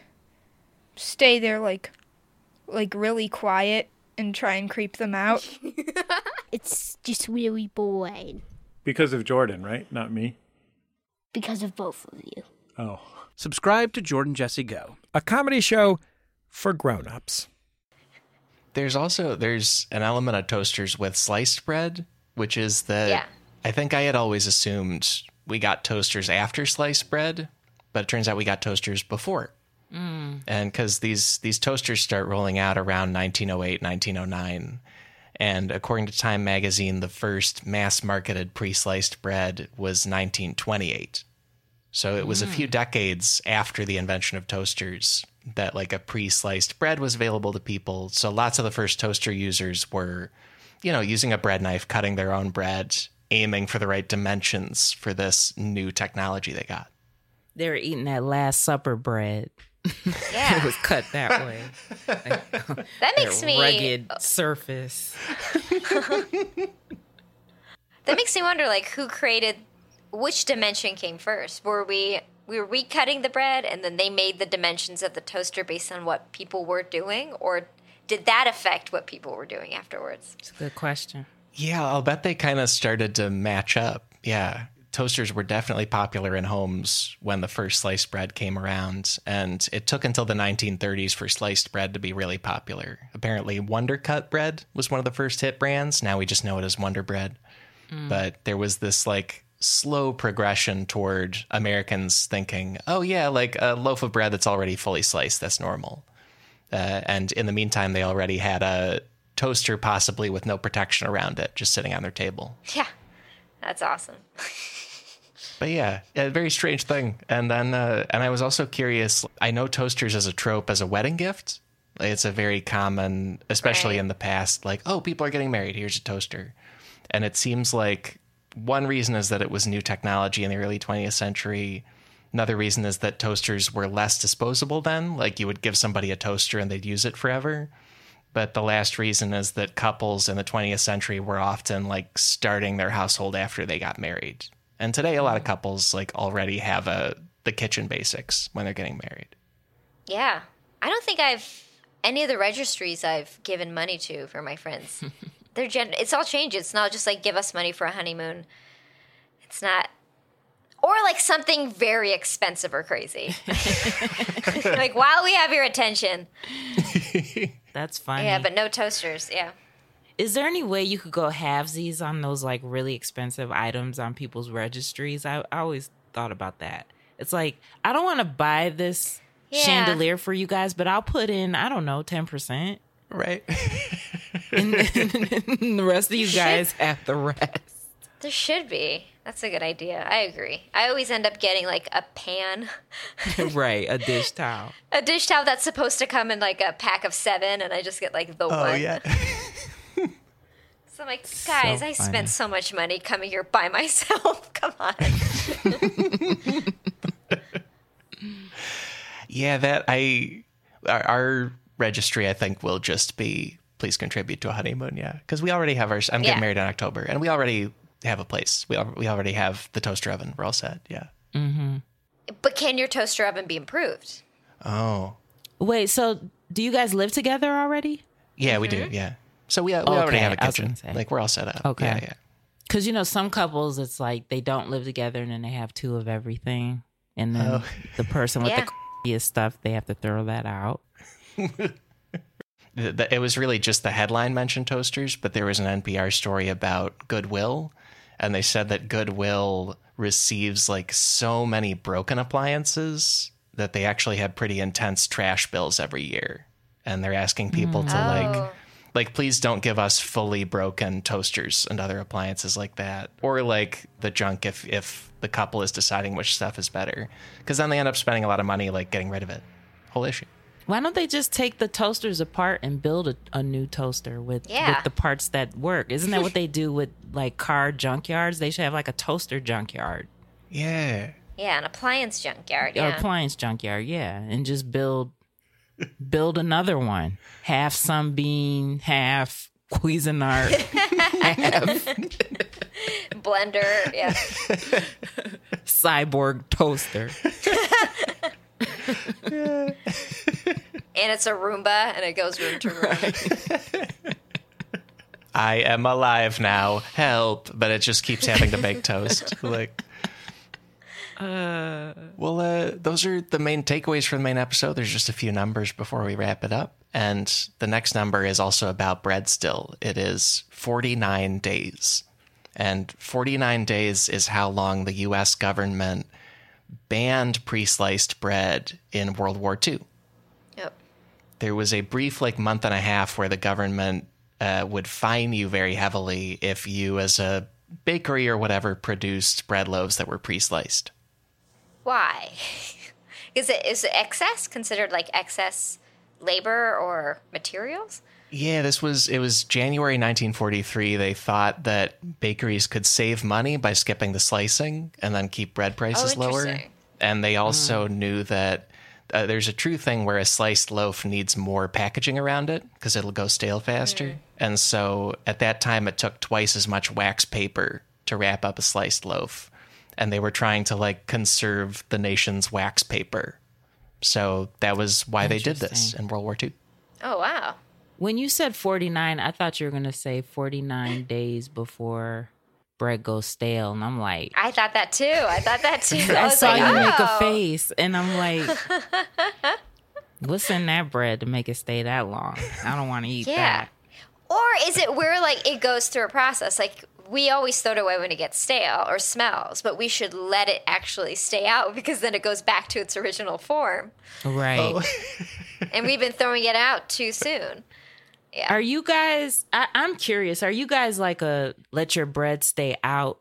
stay there like like really quiet and try and creep them out. <laughs> It's just really boring Because of Jordan, right? Not me. because of both of you. Oh. Subscribe to Jordan Jesse Go. A comedy show for grown-ups. There's also there's an element of toasters with sliced bread, which is that Yeah. I think I had always assumed we got toasters after sliced bread, but it turns out we got toasters before. Mm. And because these these toasters start rolling out around 1908, 1909, and according to Time magazine, the first mass marketed pre sliced bread was 1928. So it was a few mm. decades after the invention of toasters that like a pre-sliced bread was available to people. So lots of the first toaster users were, you know, using a bread knife, cutting their own bread, aiming for the right dimensions for this new technology they got. They were eating that Last Supper bread. <laughs> it was cut that way. <laughs> That makes me rugged surface. <laughs> That makes me wonder, like, who created which dimension came first? Were we we were recutting the bread, and then they made the dimensions of the toaster based on what people were doing, or did that affect what people were doing afterwards? It's a good question. Yeah, I'll bet they kind of started to match up. Yeah. Toasters were definitely popular in homes when the first sliced bread came around, and it took until the 1930s for sliced bread to be really popular. Apparently, Wonder Cut bread was one of the first hit brands. Now we just know it as Wonder Bread. But there was this like slow progression toward Americans thinking, oh, yeah, like a loaf of bread that's already fully sliced, that's normal. Uh, and in the meantime, they already had a toaster, possibly with no protection around it, just sitting on their table. Yeah, that's awesome. <laughs> But yeah, a very strange thing. And then, uh, and I was also curious. I know toasters as a trope as a wedding gift. It's a very common, especially Right. in the past. Like, oh, people are getting married. Here's a toaster. And it seems like one reason is that it was new technology in the early 20th century. Another reason is that toasters were less disposable then. Like you would give somebody a toaster and they'd use it forever. But the last reason is that couples in the 20th century were often like starting their household after they got married. And today a lot of mm. couples like already have a the kitchen basics when they're getting married. Yeah. I don't think I've any of the registries I've given money to for my friends. <laughs> They're gen- it's all changed. It's not just like give us money for a honeymoon. It's not or like something very expensive or crazy. <laughs> <laughs> like while we have your attention. That's fine. Yeah, but no toasters. Yeah. Is there any way you could go halvesies on those like really expensive items on people's registries? I, I always thought about that. It's like I don't want to buy this Yeah. chandelier for you guys, but I'll put in I don't know ten percent, Right. <laughs> and then <laughs> the rest of you guys have the rest. There should be. That's a good idea. I agree. I always end up getting like a pan, <laughs> right, a dish towel. a dish towel that's supposed to come in like a pack of seven, and I just get like the Oh one. yeah. So I'm like, guys, I spent so much money coming here by <laughs> myself. Come on. <laughs> Yeah, that I our, our registry I think will just be please contribute to a honeymoon. Yeah, because we already have our. I'm getting Yeah. married in October, and we already have a place. We al- we already have the toaster oven. We're all set. Yeah. Mm-hmm. but can your toaster oven be improved? Oh. Wait, so do you guys live together already? Yeah, we Mm-hmm. do. Yeah. So we, we oh, already have a was kitchen. Like we're all set up. Okay. Yeah, yeah. Because you know, some couples, it's like they don't live together and then they have two of everything, and then Oh. the person with Yeah. the is stuff they have to throw that out. <laughs> The- the- it was really just the headline mentioned toasters, but there was an NPR story about Goodwill, and they said that Goodwill receives like so many broken appliances that they actually have pretty intense trash bills every year, and they're asking people to mm. Oh. like. Like, please don't give us fully broken toasters and other appliances like that, or like the junk if if the couple is deciding which stuff is better, because then they end up spending a lot of money like getting rid of it. Whole issue. Why don't they just take the toasters apart and build a, a new toaster with Yeah. with the parts that work? Isn't that what they do with like car junkyards? They should have like a toaster junkyard Yeah. Yeah, an appliance junkyard. or Yeah. appliance junkyard, yeah, and just build build another one. Half Sunbeam, half Cuisinart, <laughs> half Blender. Yeah. cyborg toaster. and it's a Roomba, and it goes room to room. I am alive now. Help! But it just keeps having to make toast. Like, well, uh, those are the main takeaways from the main episode. There's just a few numbers before we wrap it up, and the next number is also about bread. Still, it is 49 days, and 49 days is how long the U.S. government banned pre-sliced bread in World War II. Yep. there was a brief like month and a half where the government uh, would fine you very heavily if you as a bakery or whatever produced bread loaves that were pre-sliced Why? <laughs> Is it is it excess considered like excess labor or materials? yeah this was it was january 1943 they thought that bakeries could save money by skipping the slicing and then keep bread prices lower interesting. and they also knew that uh, there's a true thing where a sliced loaf needs more packaging around it because it'll go stale faster. And so at that time, it took twice as much wax paper to wrap up a sliced loaf. And they were trying to like conserve the nation's wax paper. So that was why they did this in World War II. Oh wow. When you said 49, I thought you were going to say 49 days before bread goes stale. And I'm like, I thought that too. I thought that too. <laughs> I, I saw like, you make a oh. face. And I'm like, <laughs> what's in that bread to make it stay that long? I don't want to eat Yeah. that. Or is it where like it goes through a process? Like we always throw it away when it gets stale or smells, but we should let it actually stay out because then it goes back to its original form. Right. Oh. <laughs> And we've been throwing it out too soon. Are you guys, I, I'm curious, are you guys like a let your bread stay out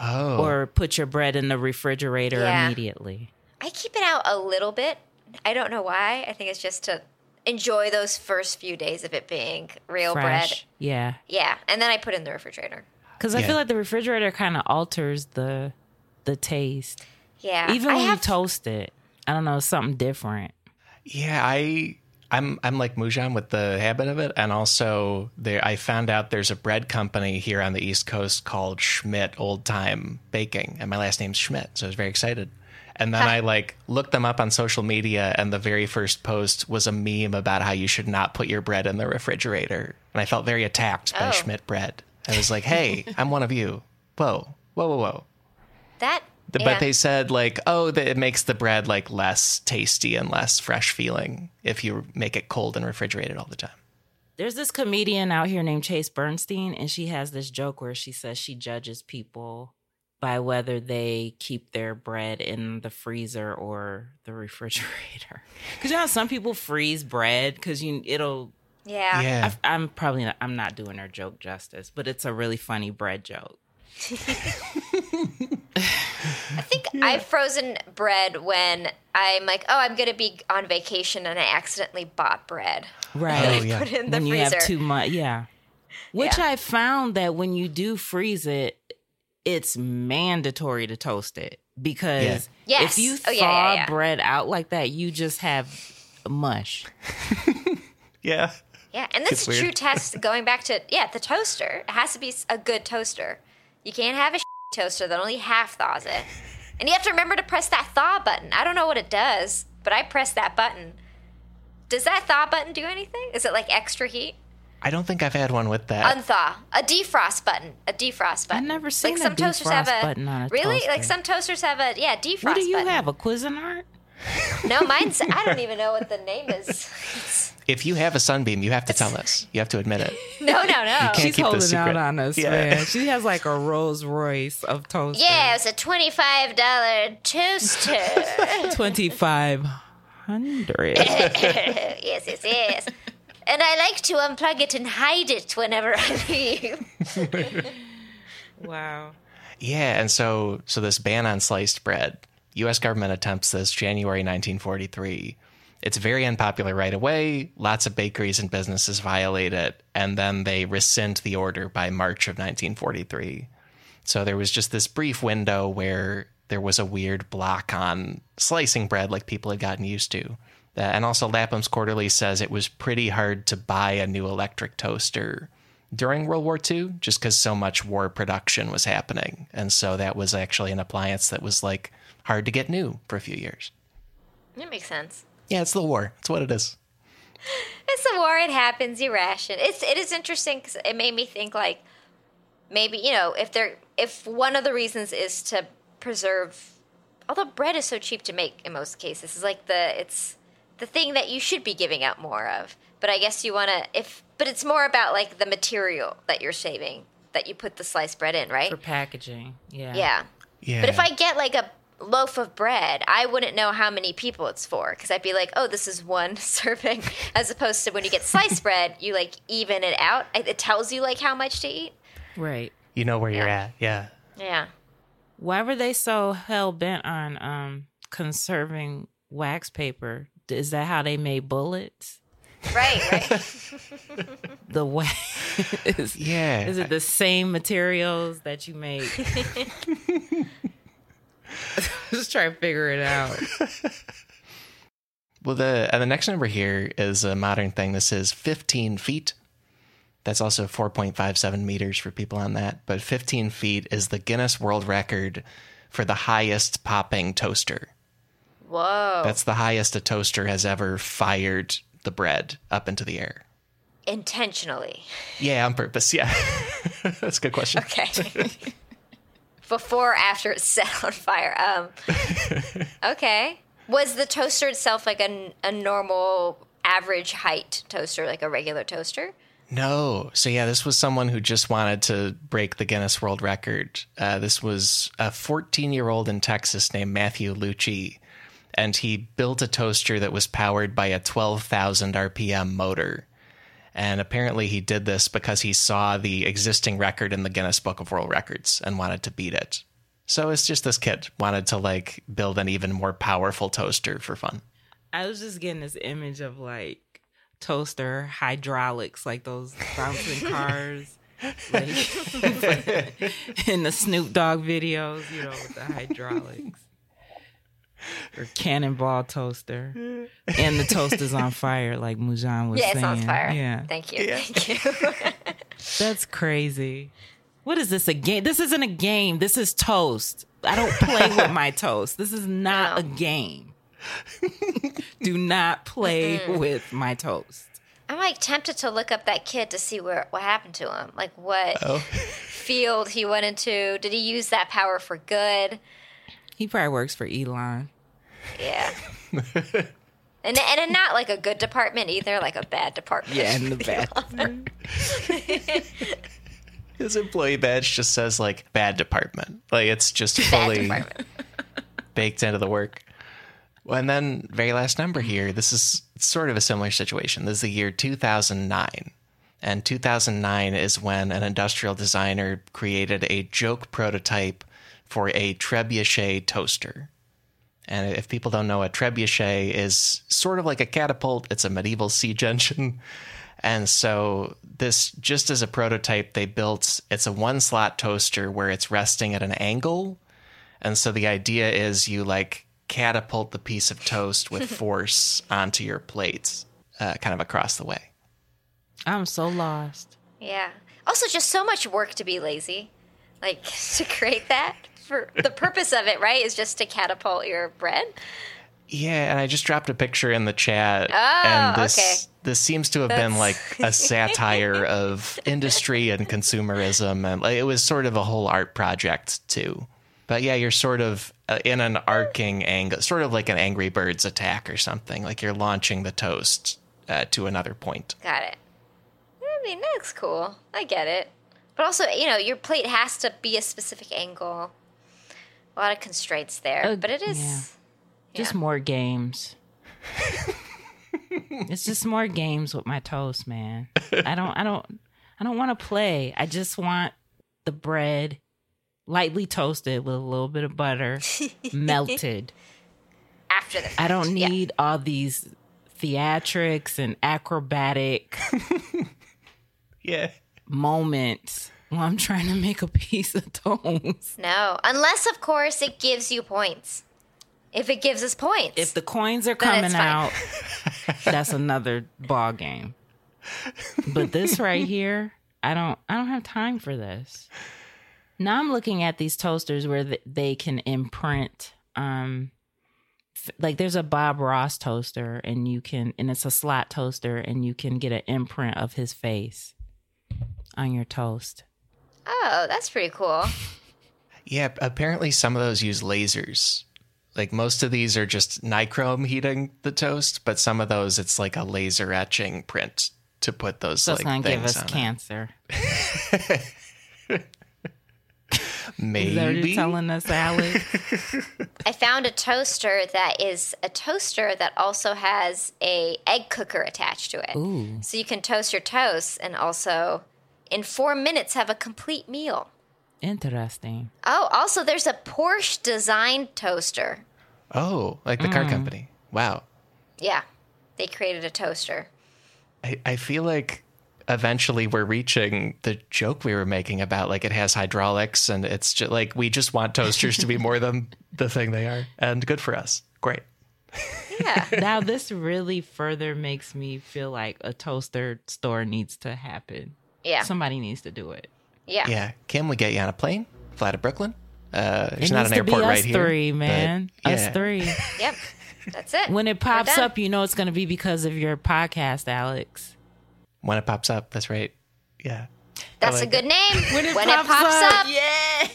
Oh. or put your bread in the refrigerator Yeah. immediately? I keep it out a little bit. I don't know why. I think it's just to enjoy those first few days of it being real bread. Yeah. Yeah, and then I put it in the refrigerator. Because I Yeah. feel like the refrigerator kind of alters the the taste. Yeah. Even I when have you toast it, I don't know, something different. Yeah, I I'm I'm like Moujan with the habit of it, and also there I found out there's a bread company here on the East Coast called Schmidt Old Time Baking, and my last name's Schmidt, so I was very excited. And then I like looked them up on social media, and the very first post was a meme about how you should not put your bread in the refrigerator, and I felt very attacked by Oh. Schmidt bread. I was like, "Hey, <laughs> I'm one of you." Whoa, whoa, whoa, whoa! that. The- yeah. But they said like, oh, that it makes the bread like less tasty and less fresh feeling if you make it cold and refrigerated all the time. There's this comedian out here named Chase Bernstein, and she has this joke where she says she judges people by whether they keep their bread in the freezer or the <laughs> refrigerator. Because you know, some people freeze bread because you it'll. Yeah. Yeah. I, I'm probably not, I'm not doing her joke justice, but it's a really funny bread joke. <laughs> I think I've frozen bread when I'm like, oh, I'm going to be on vacation and I accidentally bought bread. Right. Oh, yeah. Put it in the when you have too much, yeah. Which Yeah. I found that when you do freeze it, it's mandatory to toast it because Yeah. if you thaw Oh, yeah, yeah, yeah. bread out like that, you just have mush. <laughs> Yeah. Yeah, and this It's is true test <laughs> going back to yeah, the toaster. It has to be a good toaster. You can't have a toaster that only half thaws it. And you have to remember to press that thaw button. I don't know what it does, but I press that button. Does that thaw button do anything? Is it like extra heat? I don't think I've had one with that. Unthaw. A defrost button. A defrost button. I've never seen like a some toasters have a button on a Really? toaster. Like some toasters have a yeah, defrost what do you button. have? A Cuisinart? No, mine's <laughs> I don't even know what the name is. <laughs> if you have a sunbeam, you have to tell us. You have to admit it. <laughs> No, no, no. can't She's keep the holding out on us, Yeah. man. <laughs> She has like a Rolls Royce of toasters. Yeah, it was a twenty-five dollar toaster. <laughs> twenty five hundred. yes, yes, yes. And I like to unplug it and hide it whenever I leave. wow. Yeah, and so so this ban on sliced bread, U.S. government attempts this January 1943. It's very unpopular right away. Lots of bakeries and businesses violate it, and then they rescind the order by March of 1943. So there was just this brief window where there was a weird block on slicing bread, like people had gotten used to. Uh, and also, Lapham's Quarterly says it was pretty hard to buy a new electric toaster during World War II, just because so much war production was happening. And so that was actually an appliance that was like hard to get new for a few years. That makes sense. Yeah, it's the war. It's what it is. It's a war. It happens. You ration. It's it is interesting because it made me think like maybe you know if they're if one of the reasons is to preserve, although bread is so cheap to make in most cases, is like the it's the thing that you should be giving out more of. But I guess you want to if but it's more about like the material that you're saving that you put the sliced bread in, right? For packaging. Yeah. Yeah. Yeah. But if I get like a loaf of bread, I wouldn't know how many people it's for because I'd be like, oh, this is one <laughs> serving, as opposed to when you get sliced bread, you like even it out. It it tells you like how much to eat. Right. you know where you're at. Yeah. Yeah. Why were they so hell bent on um conserving wax paper? Is that how they made bullets? Right, right. <laughs> <laughs> The wax is, Yeah. is it the same materials that you make? <laughs> Just try to figure it out. <laughs> Well, the and the next number here is a modern thing. This is 15 feet. That's also 4.57 meters for people on that. But 15 feet is the Guinness World Record for the highest popping toaster. Whoa. That's the highest a toaster has ever fired the bread up into the air. Intentionally. Yeah, on purpose. Yeah, <laughs> that's a good question. Okay. Before or after it's <laughs> set on fire. Um, <laughs> okay. Was the toaster itself like a, a normal average height toaster, like a regular toaster? No. So, yeah, this was someone who just wanted to break the Guinness World Record. Uh, this was a 14 year old in Texas named Matthew Lucci. And he built a toaster that was powered by a 12,000 RPM motor. And apparently, he did this because he saw the existing record in the Guinness Book of World Records and wanted to beat it. So, it's just this kid wanted to like build an even more powerful toaster for fun. I was just getting this image of like toaster hydraulics, like those bouncing <laughs> cars. Like, <laughs> in the Snoop Dogg videos, you know, with the hydraulics. Or cannonball toaster, and the toast is on fire, like Moujan was yeah, saying. it's on fire. Yeah, Thank you. Thank you. <laughs> that's crazy. What is this a game? This isn't a game. This is toast. I don't play with my toast. This is not No. a game. <laughs> Do not play with my toast. I'm like tempted to look up that kid to see where what happened to him. Like what Oh. field he went into. Did he use that power for good? He probably works for Elon. Yeah. <laughs> and and not like a good department either, like a bad department. Yeah, in the bathroom. His employee badge just says like bad department. Like it's just fully <laughs> baked into the work. And then very last number here. This is sort of a similar situation. This is the year 2009. And 2009 is when an industrial designer created a joke prototype for a trebuchet toaster. And if people don't know, a trebuchet is sort of like a catapult. It's a medieval siege engine. And so this just as a prototype they built it's a one slot toaster where it's resting at an angle. And so the idea is you like catapult the piece of toast with <laughs> force onto your plate, uh, kind of across the way. I'm so lost. Yeah. Also, just so much work to be lazy, like <laughs> to create that. For the purpose of it, right, is just to catapult your bread. Yeah, and I just dropped a picture in the chat, Oh, and this okay. this seems to have been like a <laughs> satire of industry and consumerism, and like, it was sort of a whole art project too. But yeah, you're sort of uh, in an arcing angle, sort of like an Angry Birds attack or something. Like you're launching the toast uh, to another point. Got it. I mean, that looks cool. I get it. But also, you know, your plate has to be a specific angle. A lot of constraints there. Uh, but it is. yeah. Just Yeah. more games. <laughs> it's just more games with my toast, man. I don't I don't I don't want to play. I just want the bread lightly toasted with a little bit of butter, <laughs> melted. After the fact. I don't Yeah. need all these theatrics and acrobatic <laughs> Yeah. Moments while I'm trying to make a piece of toast. No. Unless, of course, it gives you points. If it gives us points. If the coins are coming out, <laughs> that's another ball game. But this right here, I don't I don't have time for this. Now I'm looking at these toasters where they can imprint um like there's a Bob Ross toaster and you can and it's a slot toaster and you can get an imprint of his face on your toast. oh, that's pretty cool. <laughs> Yeah, apparently some of those use lasers. Like most of these are just nichrome heating the toast, but some of those it's like a laser etching print to put those So like it's gonna give things us on cancer. Maybe <laughs> Is that what you're telling us, Alex? <laughs> I found a toaster that is a toaster that also has a egg cooker attached to it. Ooh. So you can toast your toast and also in 4 minutes have a complete meal. Interesting. Oh, also there's a Porsche designed toaster. Oh, like the car mm. company. Wow. Yeah. They created a toaster. I, I feel like eventually we're reaching the joke we were making about like it has hydraulics and it's just like we just want toasters to be <laughs> more than the thing they are. And good for us. Great. Yeah. <laughs> now this really further makes me feel like a toaster store needs to happen. Yeah. Somebody needs to do it. Yeah. Yeah. Can we get you on a plane? Fly to Brooklyn? Uh, there's it not needs an to be airport us right here. three, but man. Us three. <laughs> Yep. That's it. When it pops up, you know it's going to be because of your podcast, Alex. When it pops up, that's right. Yeah. That's like a good name. When it it pops, up. yeah.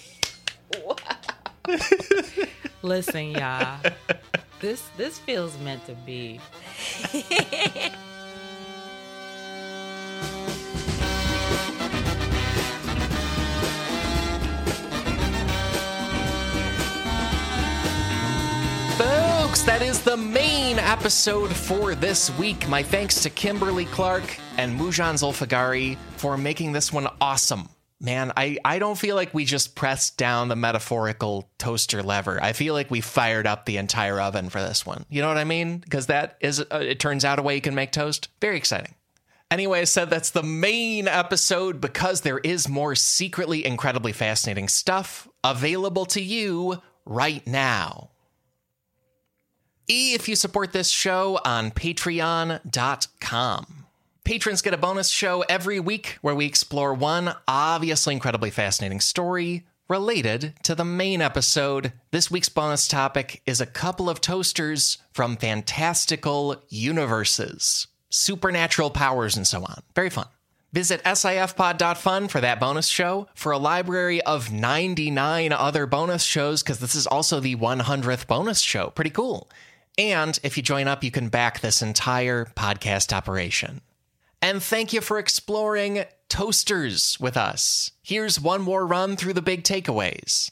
<laughs> Listen, y'all. <laughs> This this feels meant to be. Folks, that is the main episode for this week. My thanks to Kimberly Clark and Moujan Zolfaghari for making this one awesome. Man, I, I don't feel like we just pressed down the metaphorical toaster lever. I feel like we fired up the entire oven for this one. You know what I mean? Because that is, uh, it turns out a way you can make toast. Very exciting. Anyway, I said that's the main episode because there is more secretly incredibly fascinating stuff available to you right now. E if you support this show on patreon.com. Patrons get a bonus show every week where we explore one obviously incredibly fascinating story related to the main episode. This week's bonus topic is a couple of toasters from fantastical universes, supernatural powers, and so on. Very fun. Visit sifpod.fun for that bonus show, for a library of 99 other bonus shows, because this is also the 100th bonus show. Pretty cool. And if you join up, you can back this entire podcast operation. And thank you for exploring toasters with us. Here's one more run through the big takeaways.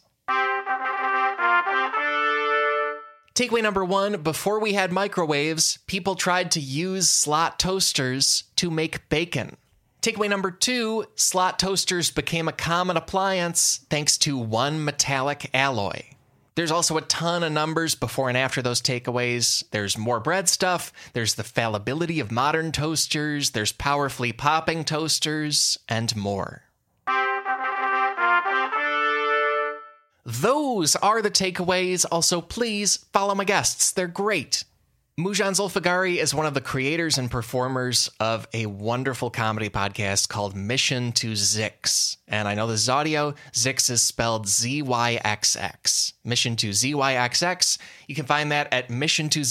Takeaway number one before we had microwaves, people tried to use slot toasters to make bacon. Takeaway number two slot toasters became a common appliance thanks to one metallic alloy. There's also a ton of numbers before and after those takeaways. There's more bread stuff, there's the fallibility of modern toasters, there's powerfully popping toasters, and more. Those are the takeaways. Also, please follow my guests. They're great. Moujan Zolfaghari is one of the creators and performers of a wonderful comedy podcast called Mission to Zyxx. And I know this is audio. Zyxx is spelled Z Y X X. Mission to Z Y X X. You can find that at mission to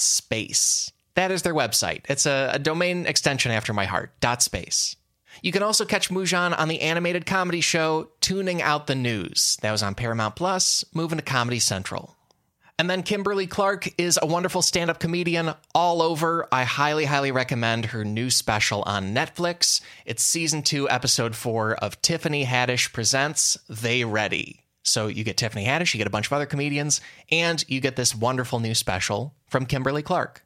space. That is their website. It's a, a domain extension after my heart, dot space. You can also catch Moujan on the animated comedy show Tuning Out the News. That was on Paramount Plus, moving to Comedy Central. And then Kimberly Clark is a wonderful stand up comedian all over. I highly, highly recommend her new special on Netflix. It's season two, episode four of Tiffany Haddish Presents They Ready. So you get Tiffany Haddish, you get a bunch of other comedians, and you get this wonderful new special from Kimberly Clark.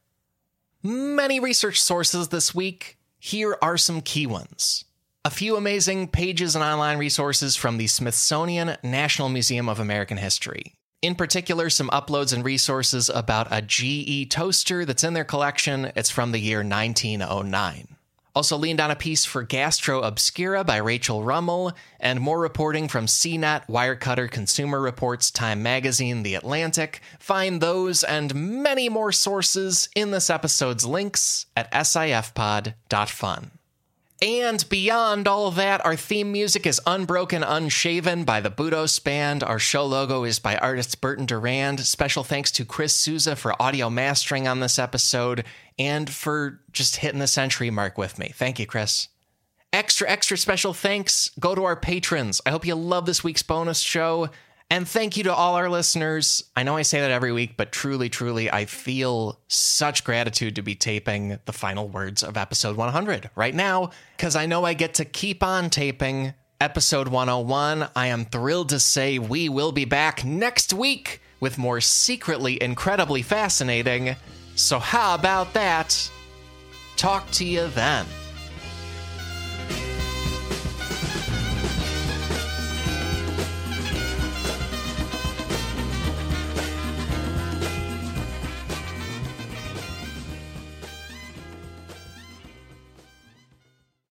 Many research sources this week. Here are some key ones. A few amazing pages and online resources from the Smithsonian National Museum of American History. In particular, some uploads and resources about a GE toaster that's in their collection. It's from the year 1909. Also leaned on a piece for Gastro Obscura by Rachel Rummel, and more reporting from CNET, Wirecutter, Consumer Reports, Time Magazine, The Atlantic. Find those and many more sources in this episode's links at sifpod.fun. And beyond all that, our theme music is Unbroken Unshaven by the Budos Band. Our show logo is by artist Burton Durand. Special thanks to Chris Souza for audio mastering on this episode and for just hitting the century mark with me. Thank you, Chris. Extra, extra special thanks go to our patrons. I hope you love this week's bonus show. And thank you to all our listeners. I know I say that every week, but truly, truly, I feel such gratitude to be taping the final words of episode 100 right now, because I know I get to keep on taping episode 101. I am thrilled to say we will be back next week with more secretly incredibly fascinating. So, how about that? Talk to you then.